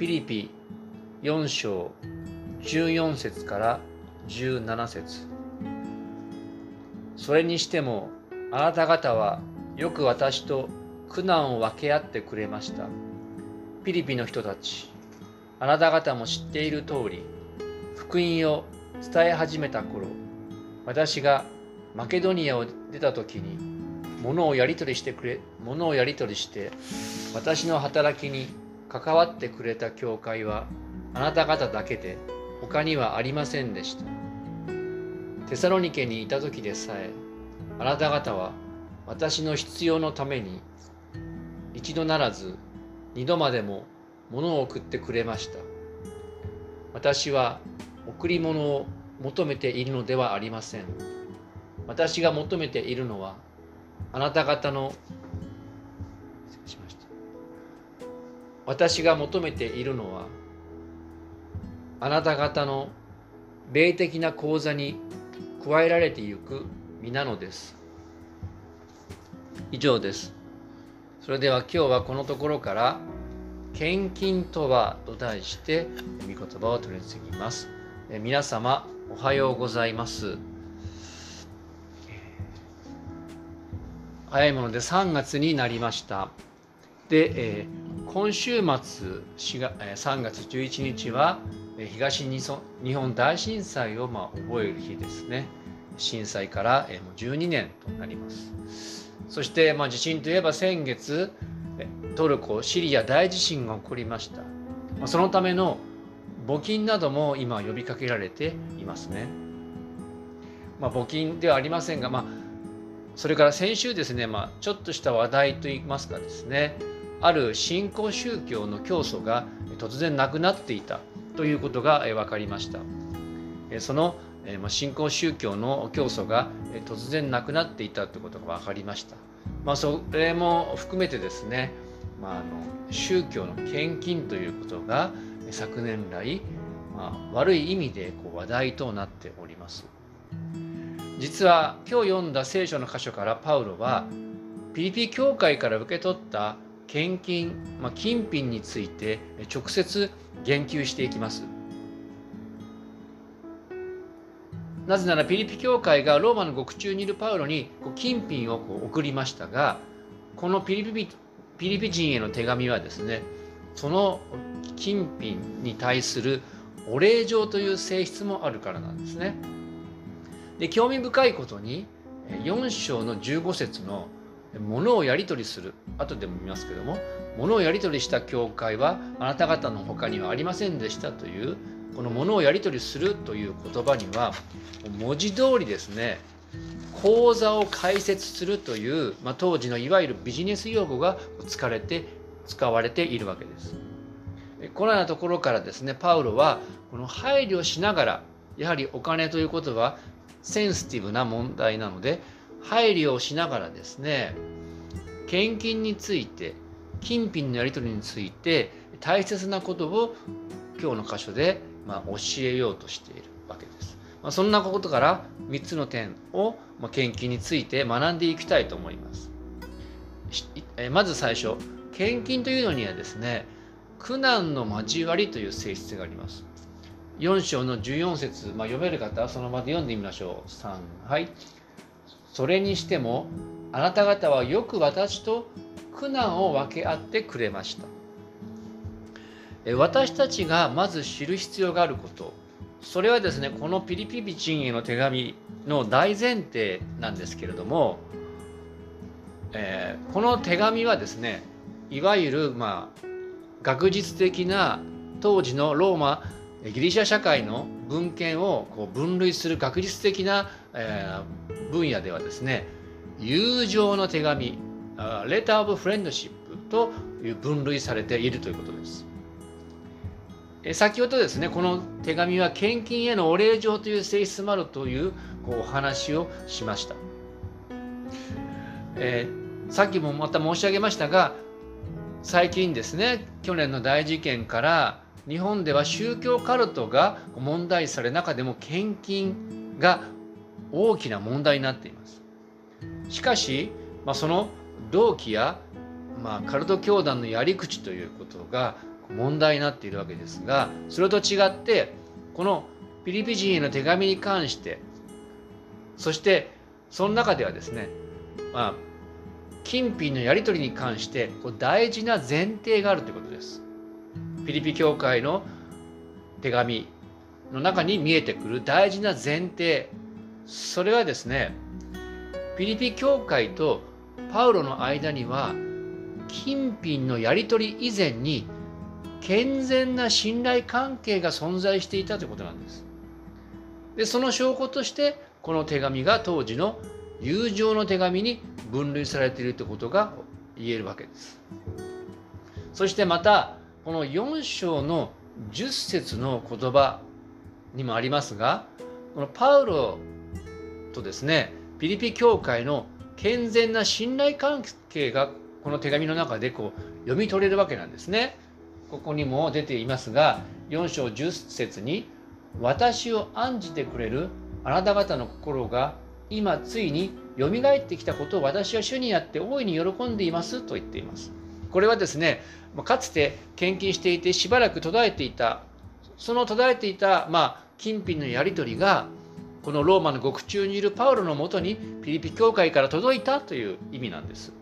ピリピ4章14節から17節。それにしてもあなた方はよく私と苦難を分け合ってくれました。ピリピの人たちあなた方も知っている通り福音を伝え始めた頃私がマケドニアを出た時に物をやり取りしてくれ物をやり取りして私の働きに関わってくれた教会はあなた方だけで他にはありませんでした。テサロニケにいた時でさえあなた方は私の必要のために一度ならず二度までも物を送ってくれました。私は贈り物を求めているのではありません。私が求めているのはあなた方の私が求めているのはあなた方の霊的な講座に加えられてゆく身なのです。以上です。それでは今日はこのところから献金とはと題して御言葉を取り次ぎます。皆様おはようございます。早いもので3月になりました。で、えー、今週末4月3月11日は東日本大震災をま覚える日ですね。震災から12年となります。そしてま地震といえば先月トルコシリア大地震が起こりました。そのための募金なども今呼びかけられていますね、まあ、募金ではありませんが、まあ、それから先週ですね、まあ、ちょっとした話題といいますかですねある新興宗教の教祖が突然亡くなっていたということが分かりました。その新興宗教の教祖が突然亡くなっていたということが分かりました、まあ、それも含めてですね、まあ、あの宗教の献金ということが昨年来、まあ、悪い意味でこう話題となっております。実は今日読んだ聖書の箇所からパウロはピリピ教会から受け取った献金、まあ、金品について直接言及していきますなぜならピリピ教会がローマの獄中にいるパウロに金品を送りましたがこのピリピピリピ人への手紙はですねその金品に対するお礼状という性質もあるからなんですね。で興味深いことに4章の15節の物をやり取りする後でも見ますけども物をやり取りした教会はあなた方の他にはありませんでしたというこの物をやり取りするという言葉には文字通りですね口座を開設するという、まあ、当時のいわゆるビジネス用語が使われて使われているわけです。このようなところからですねパウロはこの配慮しながらやはりお金ということはセンシティブな問題なので配慮をしながらですね献金について金品のやり取りについて大切なことを今日の箇所でま教えようとしているわけです。まあ、そんなことから3つの点をま献金について学んでいきたいと思います。まず最初献金というのにはですね苦難の交わりという性質があります。4章の14節、まあ、読める方はその場で読んでみましょう。3はい。それにしてもあなた方はよく私と苦難を分け合ってくれました。私たちがまず知る必要があることそれはですねこのピリピビチンへの手紙の大前提なんですけれども、えー、この手紙はですねいわゆるまあ学術的な当時のローマギリシャ社会の文献をこう分類する学術的な、えー、分野ではですね友情の手紙レター・オブ・フレンドシップという分類されているということです。先ほどですねこの手紙は献金へのお礼状という性質もあるというこうお話をしました、えー、さっきもまた申し上げましたが最近ですね去年の大事件から日本では宗教カルトが問題され中でも献金が大きな問題になっていますしかし、まあ、その動機や、まあ、カルト教団のやり口ということが問題になっているわけですがそれと違ってこのピリピ人への手紙に関してそしてその中ではですねまあ金品のやり取りに関して大事な前提があるということです。ピリピ教会の手紙の中に見えてくる大事な前提それはですねピリピ教会とパウロの間には金品のやり取り以前に健全な信頼関係が存在していたということなんです。でその証拠としてこの手紙が当時の友情の手紙に分類されているということが言えるわけです。そしてまたこの4章の10節の言葉にもありますがこのパウロとですねピリピ教会の健全な信頼関係がこの手紙の中でこう読み取れるわけなんですね。ここにも出ていますが4章10節に「私を案じてくれるあなた方の心が今ついによみがえってきたことを私は主にあって大いに喜んでいます」と言っています。これはですねかつて献金していてしばらく途絶えていたその途絶えていた、まあ、金品のやり取りがこのローマの獄中にいるパウロのもとにピリピ教会から届いたという意味なんです。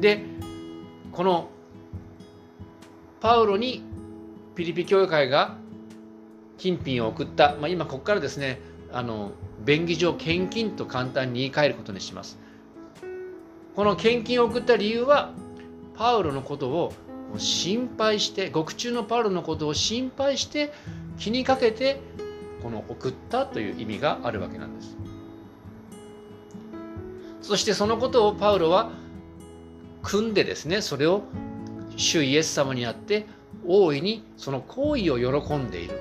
でこのパウロにピリピ教会が金品を送った、まあ、今ここからですねあの便宜上献金と簡単に言い換えることにします。この献金を送った理由はパウロのことを心配して獄中のパウロのことを心配して気にかけてこの送ったという意味があるわけなんです。そしてそのことをパウロは組んでですねそれを主イエス様にあって大いにその行為を喜んでいる。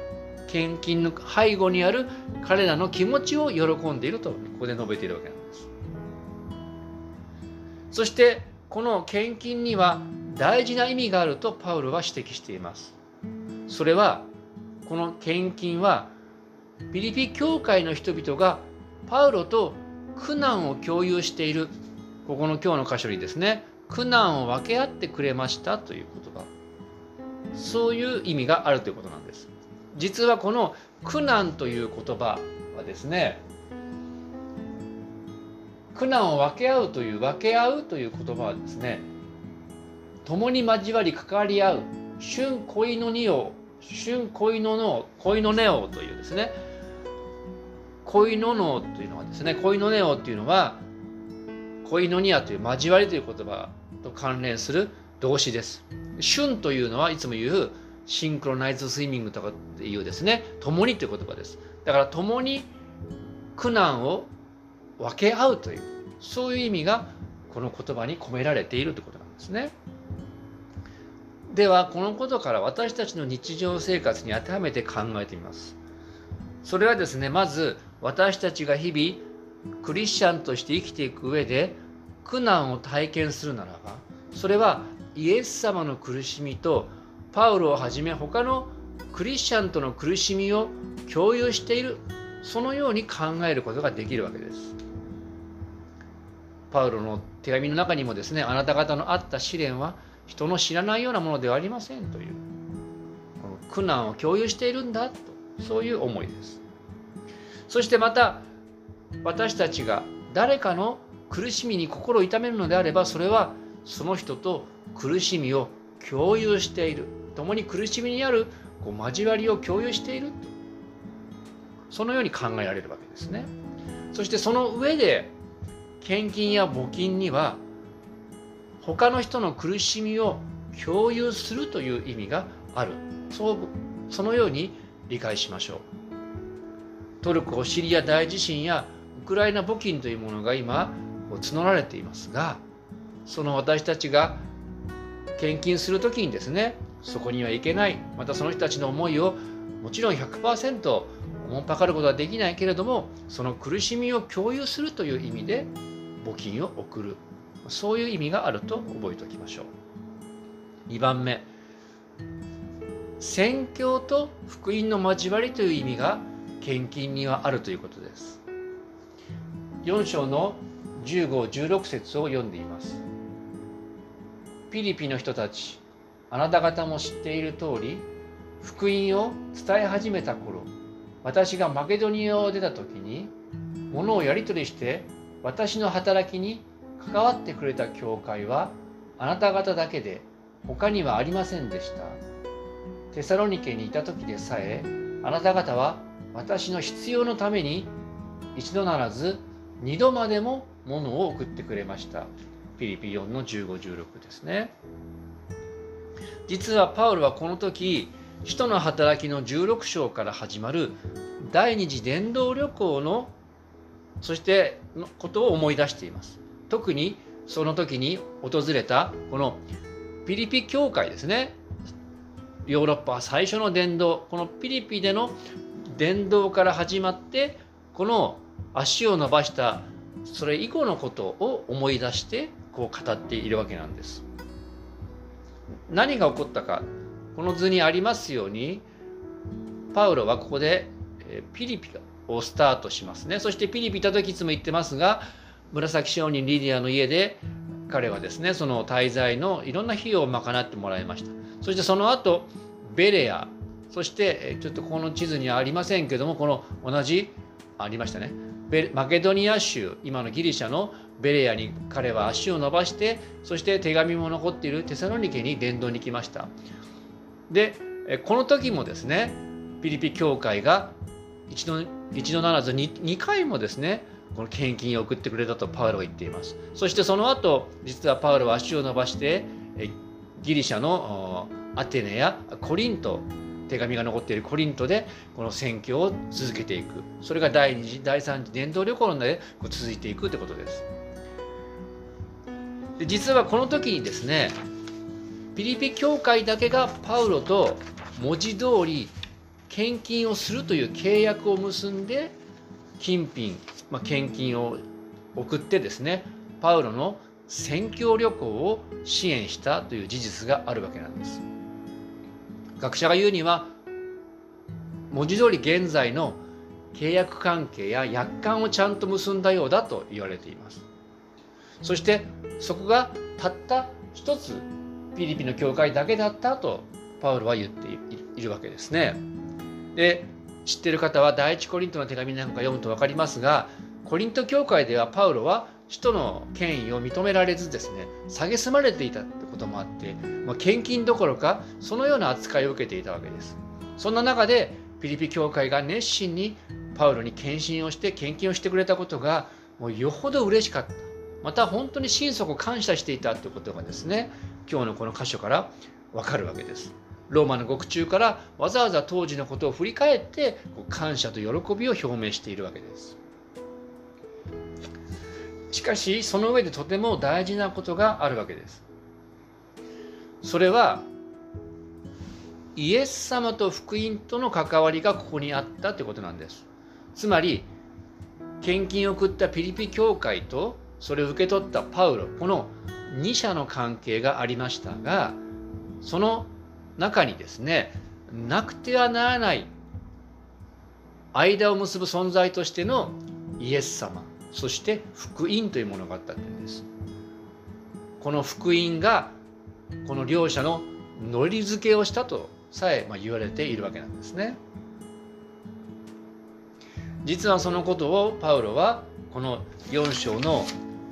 献金の背後にある彼らの気持ちを喜んでいるとここで述べているわけなんです。そしてこの献金には大事な意味があるとパウロは指摘しています。それはこの献金はピリピ教会の人々がパウロと苦難を共有している。ここの今日の箇所にですね苦難を分け合ってくれましたという言葉。そういう意味があるということなんです。実はこの苦難という言葉はですね苦難を分け合うという分け合うという言葉はですね共に交わり関わり合う春恋の荷を春恋の脳恋のネオというですね恋の脳というのはですね恋のネオというのは恋のニアという交わりという言葉と関連する動詞です春というのはいつも言うシンクロナイズスイミングとかっていうですね共にという言葉ですだから共に苦難を分け合うというそういう意味がこの言葉に込められているということなんですね。ではこのことから私たちの日常生活に当てはめて考えてみます。それはですねまず私たちが日々クリスチャンとして生きていく上で苦難を体験するならばそれはイエス様の苦しみとパウロをはじめ他のクリスチャンとの苦しみを共有しているそのように考えることができるわけです。パウロの手紙の中にもですねあなた方のあった試練は人の知らないようなものではありませんという苦難を共有しているんだとそういう思いですそしてまた私たちが誰かの苦しみに心を痛めるのであればそれはその人と苦しみを共有している。共に苦しみにあるこう交わりを共有している。そのように考えられるわけですね。そしてその上で献金や募金には他の人の苦しみを共有するという意味がある。そうそのように理解しましょう。トルコシリア大地震やウクライナ募金というものが今募られていますがその私たちが献金する時にですねそこにはいけない。またその人たちの思いをもちろん100%おもんぱかることはできないけれどもその苦しみを共有するという意味で募金を送る。そういう意味があると覚えておきましょう。2番目。宣教と福音の交わりという意味が献金にはあるということです4章の1516節を読んでいますピリピの人たちあなた方も知っている通り福音を伝え始めた頃私がマケドニアを出た時に物をやり取りして私の働きに関わってくれた教会はあなた方だけで他にはありませんでした。テサロニケにいた時でさえあなた方は私の必要のために一度ならず二度までも物を送ってくれました。ピリピ4の1516ですね。実はパウロはこの時使徒の働きの16章から始まる第二次伝道旅行のそしてのことを思い出しています。特にその時に訪れたこのピリピ教会ですね。ヨーロッパ最初の伝道、このピリピでの伝道から始まって、この足を伸ばしたそれ以降のことを思い出してこう語っているわけなんです。何が起こったか、この図にありますように、パウロはここでピリピをスタートしますね。そしてピリピた時いつも言ってますが、紫商人リディアの家で彼はですねその滞在のいろんな費用を賄ってもらいましたそしてその後ベレアそしてちょっとこの地図にはありませんけどもこの同じありましたね。マケドニア州今のギリシャのベレアに彼は足を伸ばしてそして手紙も残っているテサロニケに伝道に来ました。でこの時もですねピリピ教会が一度一度ならず 2, 2回もですねこの献金を送ってくれたとパウロは言っています。そしてその後実はパウロは足を伸ばしてギリシャのアテネやコリント手紙が残っているコリントでこの宣教を続けていくそれが第二次第三次伝道旅行ので続いていくということですで実はこの時にですねピリピ教会だけがパウロと文字通り献金をするという契約を結んで金品まあ、献金を送ってですねパウロの宣教旅行を支援したという事実があるわけなんです。学者が言うには文字通り現在の契約関係や約款をちゃんと結んだようだと言われています。そしてそこがたった一つピリピの教会だけだったとパウロは言っているわけですね。で知っている方は第一コリントの手紙なんか読むと分かりますがコリント教会ではパウロは使徒の権威を認められずですね蔑まれていたってこともあって、まあ、献金どころかそのような扱いを受けていたわけですそんな中でピリピ教会が熱心にパウロに献身をして献金をしてくれたことがもうよほど嬉しかったまた本当に心底感謝していたということがですね今日のこの箇所からわかるわけですローマの獄中からわざわざ当時のことを振り返って感謝と喜びを表明しているわけです。しかしその上でとても大事なことがあるわけです。それはイエス様と福音との関わりがここにあったということなんです。つまり献金を送ったピリピ教会とそれを受け取ったパウロこの2者の関係がありましたがその中にですねなくてはならない間を結ぶ存在としてのイエス様そして福音というものがあったんですこの福音がこの両者ののり付けをしたとさえ言われているわけなんですね。実はそのことをパウロはこの4章の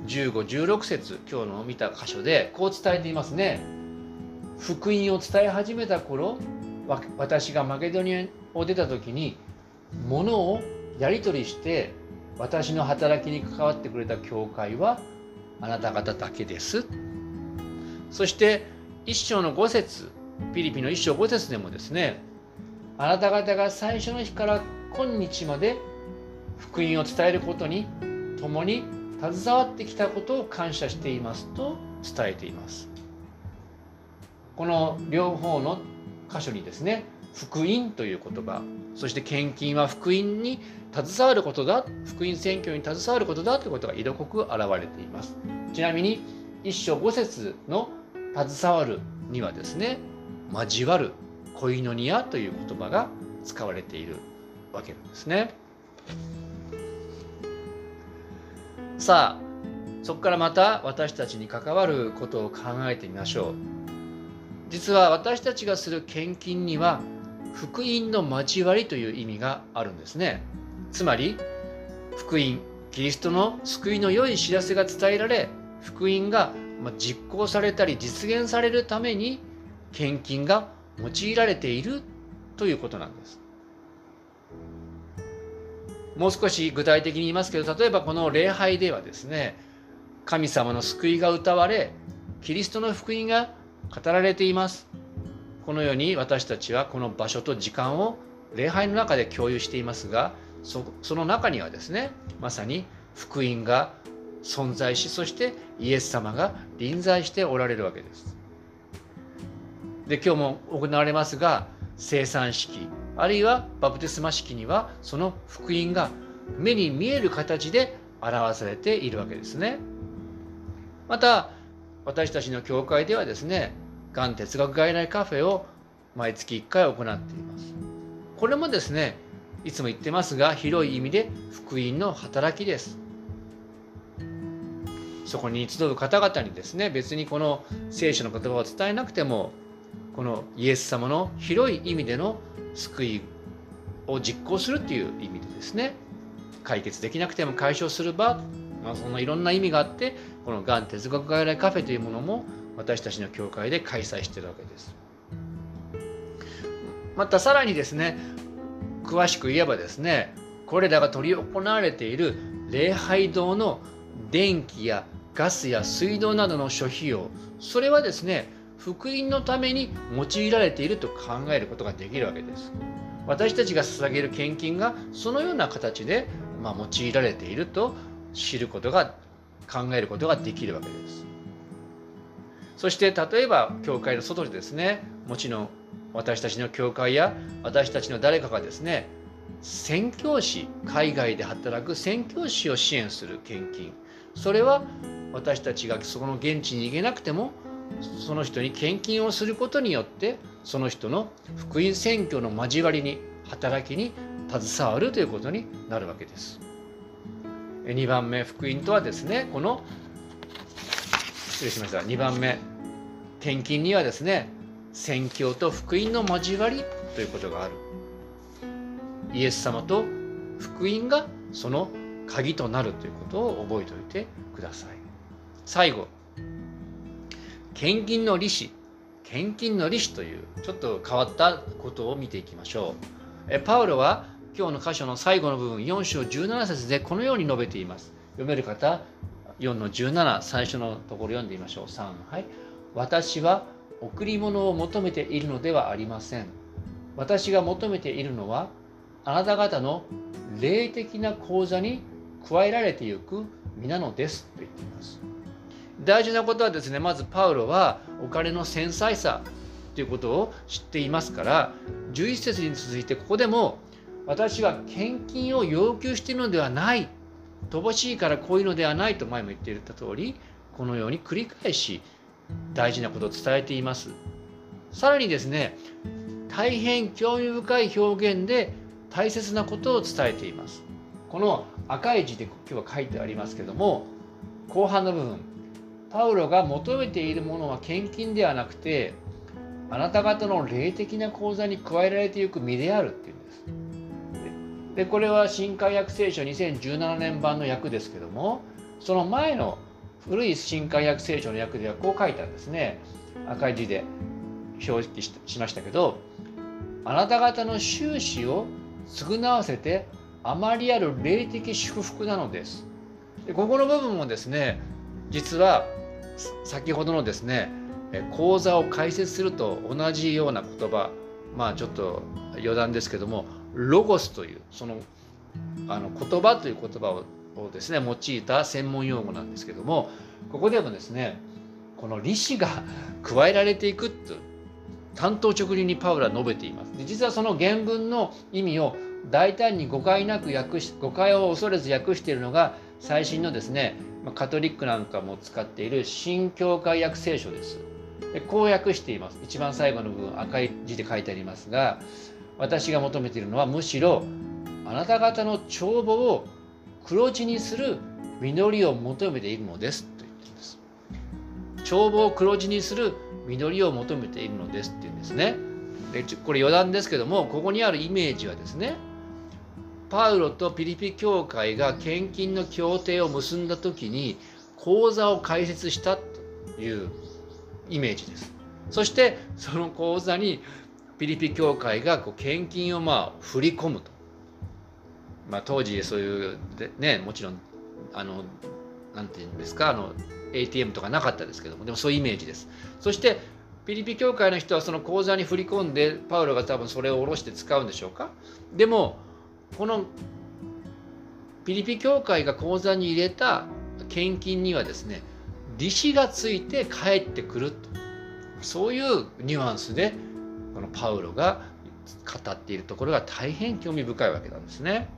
1516節今日の見た箇所でこう伝えていますね。福音を伝え始めた頃私がマケドニアを出た時に物をやり取りして私の働きに関わってくれた教会はあなた方だけです。そして一章の5節ピリピの一章5節でもですねあなた方が最初の日から今日まで福音を伝えることに共に携わってきたことを感謝していますと伝えています。この両方の箇所にですね福音という言葉そして献金は福音に携わることだ福音宣教に携わることだということが色濃く現れています。ちなみに一章五節の携わるにはですね交わるコイノニアという言葉が使われているわけなんですね。さあそこからまた私たちに関わることを考えてみましょう。実は私たちがする献金には福音の交わりという意味があるんですね。つまり福音キリストの救いの良い知らせが伝えられ福音が実行されたり実現されるために献金が用いられているということなんです。もう少し具体的に言いますけど例えばこの礼拝ではですね神様の救いが歌われキリストの福音が語られています。このように私たちはこの場所と時間を礼拝の中で共有していますがその中にはですねまさに福音が存在しそしてイエス様が臨在しておられるわけです。で今日も行われますが生産式あるいはバプテスマ式にはその福音が目に見える形で表されているわけですね。また私たちの教会ではですねがん哲学外来カフェを毎月1回行っています。これもですねいつも言ってますが広い意味で福音の働きです。そこに集う方々にですね別にこの聖書の言葉を伝えなくてもこのイエス様の広い意味での救いを実行するっていう意味でですね解決できなくても解消する場、まあ、そんないろんな意味があってこのがん哲学外来カフェというものも私たちの教会で開催してるわけです。またさらにですね詳しく言えばですねこれらが執り行われている礼拝堂の電気やガスや水道などの諸費用それはですね福音のために用いられていると考えることができるわけです。私たちが捧げる献金がそのような形で、まあ、用いられていると知ることが考えることができるわけです。そして例えば教会の外でですねもちろん私たちの教会や私たちの誰かがですね宣教師海外で働く宣教師を支援する献金。それは私たちがその現地に行けなくてもその人に献金をすることによってその人の福音宣教の交わりに働きに携わるということになるわけです。2番目福音とはですねこの失礼しました2番目献金にはですね宣教と福音の交わりということがあるイエス様と福音がその鍵となるということを覚えておいてください。最後献金の利子献金の利子というちょっと変わったことを見ていきましょう。えパウロは今日の箇所の最後の部分4章17節でこのように述べています。読める方4の17最初のところ読んでみましょう。3はい。私は贈り物を求めているのではありません。私が求めているのはあなた方の霊的な講座に加えられていく身なのですと言っています。大事なことはですねまずパウロはお金の繊細さということを知っていますから11節に続いてここでも私は献金を要求しているのではない乏しいからこういうのではないと前も言っていた通りこのように繰り返し大事なことを伝えています。さらにですね大変興味深い表現で大切なことを伝えています。この赤い字で今日は書いてありますけども後半の部分パウロが求めているものは献金ではなくてあなた方の霊的な講座に加えられていく身であるっていうんです。でこれは新海訳聖書2017年版の訳ですけどもその前の古い新海訳聖書の訳ではこう書いたんですね。赤い字で表記しましたけどあなた方の収支を償わせてあまりある霊的祝福なのですでここの部分もですね実は先ほどのですね講座を開設すると同じような言葉まあちょっと余談ですけどもロゴスというそのあの言葉という言葉をですね用いた専門用語なんですけどもここでもですねこの利子が 加えられていくと担当直入にパウロは述べています。で実はその原文の意味を大胆に誤解なく訳し誤解を恐れず訳しているのが最新のですねカトリックなんかも使っている新教会訳聖書です。でこう訳しています。一番最後の部分赤い字で書いてありますが私が求めているのはむしろあなた方の帳簿を黒字にする実りを求めているのですと言っています帳簿を黒字にする実りを求めているのですっていうんですね。でこれ余談ですけどもここにあるイメージはですねパウロとピリピ教会が献金の協定を結んだ時に口座を開設したというイメージです。そしてその口座にピリピ教会がこう献金をまあ振り込むと。まあ、当時そういうねもちろんあのなんていうんですかあの ATM とかなかったですけどもでもそういうイメージです。そしてピリピ教会の人はその口座に振り込んでパウロが多分それを下ろして使うんでしょうかでもこのピリピ教会が口座に入れた献金にはですね利子がついて帰ってくるとそういうニュアンスでこのパウロが語っているところが大変興味深いわけなんですね。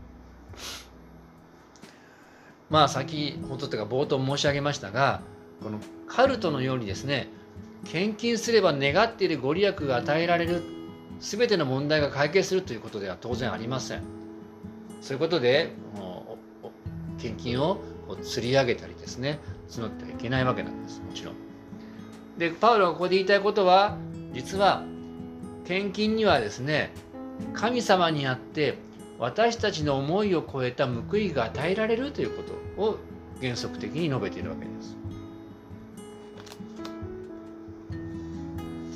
まあ先ほどというか冒頭申し上げましたがこのカルトのようにですね献金すれば願っているご利益が与えられる全ての問題が解決するということでは当然ありません。そういうことでもう献金をこう釣り上げたりですね募ってはいけないわけなんですもちろん。でパウロがここで言いたいことは実は献金にはですね神様にあって私たちの思いを超えた報いが与えられるということを原則的に述べているわけです。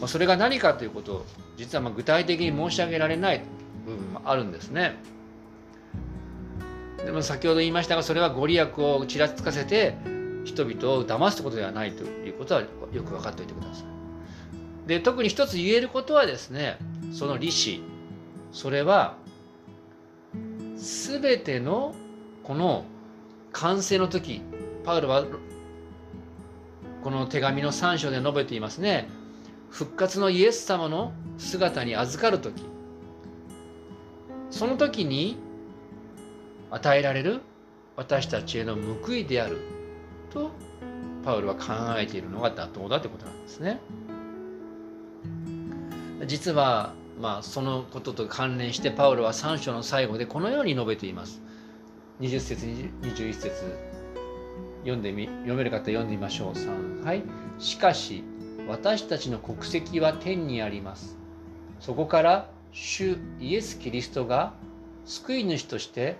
それが何かということを実はま具体的に申し上げられない部分もあるんですね。でも先ほど言いましたがそれはご利益をちらつかせて人々を騙すことではないということはよく分かっておいてください。で特に一つ言えることはですねその利子。それは全てのこの完成の時パウロはこの手紙の3章で述べていますね。復活のイエス様の姿に預かる時。その時に与えられる私たちへの報いであるとパウロは考えているのが妥当だということなんですね。実はまあそのことと関連してパウロは3章の最後でこのように述べています。20節21節読んでみ読める方読んでみましょう。3はい。しかし私たちの国籍は天にあります。そこから主イエス・キリストが救い主として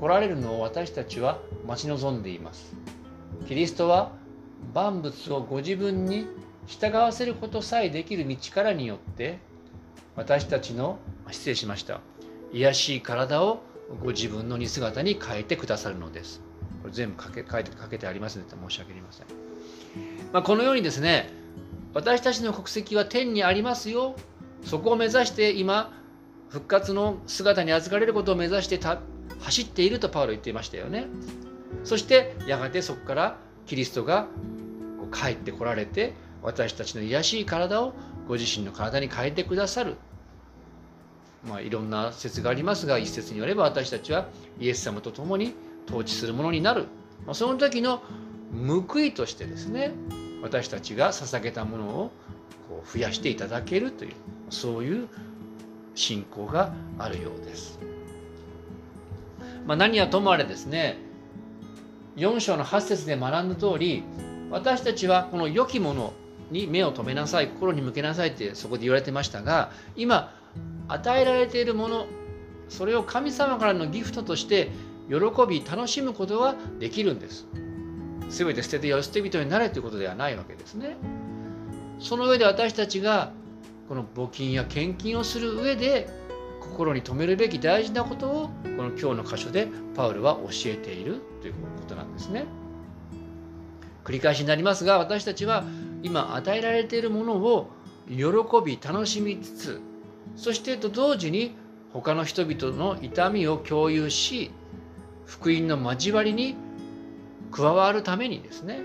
来られるのを私たちは待ち望んでいます。キリストは万物をご自分に従わせることさえできる道からによって私たちの失礼しました癒しい体をご自分の似姿に変えてくださるのです。これ全部書け書いて書けてありますので申し訳ありません。まあ、このようにですね私たちの国籍は天にありますよそこを目指して今復活の姿に預かれることを目指して走っているとパウロ言っていましたよね。そしてやがてそこからキリストが帰ってこられて私たちの癒しい体をご自身の体に変えてくださる。まあ、いろんな説がありますが一説によれば私たちはイエス様と共に統治するものになる、まあ、その時の報いとしてですね私たちが捧げたものをこう増やしていただけるというそういう信仰があるようです。まあ、何はともあれですね4章の8節で学んだ通り私たちはこの良きものに目を留めなさい心に向けなさいってそこで言われてましたが今与えられているものそれを神様からのギフトとして喜び楽しむことはできるんです。全て捨ててよ捨て人になれということではないわけですね。その上で私たちがこの募金や献金をする上で心に留めるべき大事なことをこの今日の箇所でパウルは教えているということなんですね。繰り返しになりますが私たちは今与えられているものを喜び楽しみつつそしてと同時に他の人々の痛みを共有し福音の交わりに加わるためにですね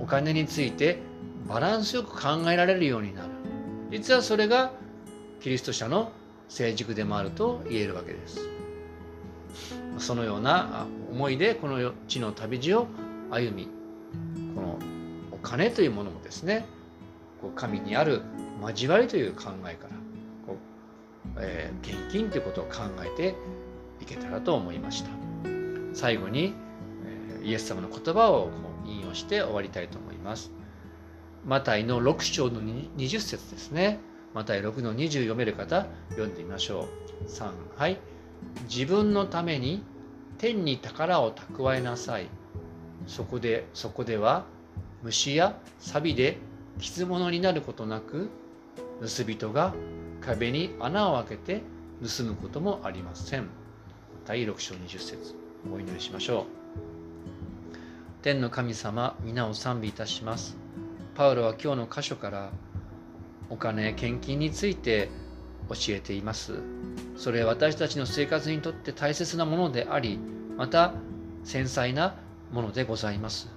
お金についてバランスよく考えられるようになる実はそれがキリスト者の成熟でもあると言えるわけです。そのような思いでこの地の旅路を歩みこのお金というものもですね神にある交わりという考えからこう、えー、現金ということを考えていけたらと思いました。最後に、えー、イエス様の言葉を引用して終わりたいと思います。マタイの6章の20節ですね。マタイ6の20読める方、読んでみましょう。3、はい。自分のために天に宝を蓄えなさい。そこで、そこでは虫や錆で傷物になることなく、盗人が壁に穴を開けて盗むこともありません。第6章20節お祈りしましょう。天の神様、皆を賛美いたします。パウロは今日の箇所からお金、献金について教えています。それは私たちの生活にとって大切なものであり、また繊細なものでございます。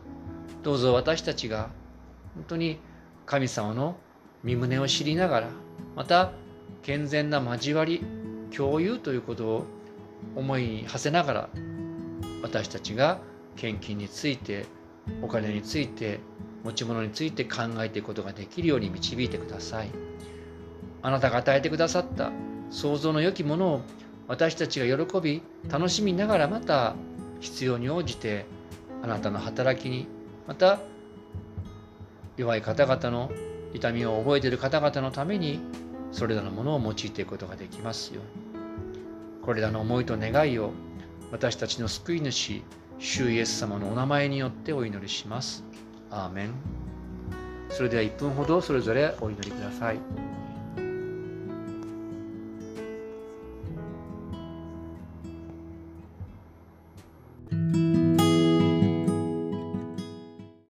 どうぞ私たちが本当に神様の身旨を知りながら、また健全な交わり、共有ということを思いに馳せながら、私たちが献金についてお金について持ち物について考えていくことができるように導いてくださいあなたが与えてくださった想像の良きものを私たちが喜び楽しみながらまた必要に応じてあなたの働きにまた弱い方々の痛みを覚えている方々のためにそれらのものを用いていくことができますようにこれらの思いと願いを私たちの救い主主イエス様のお名前によってお祈りします。アーメン。それでは1分ほどそれぞれお祈りください。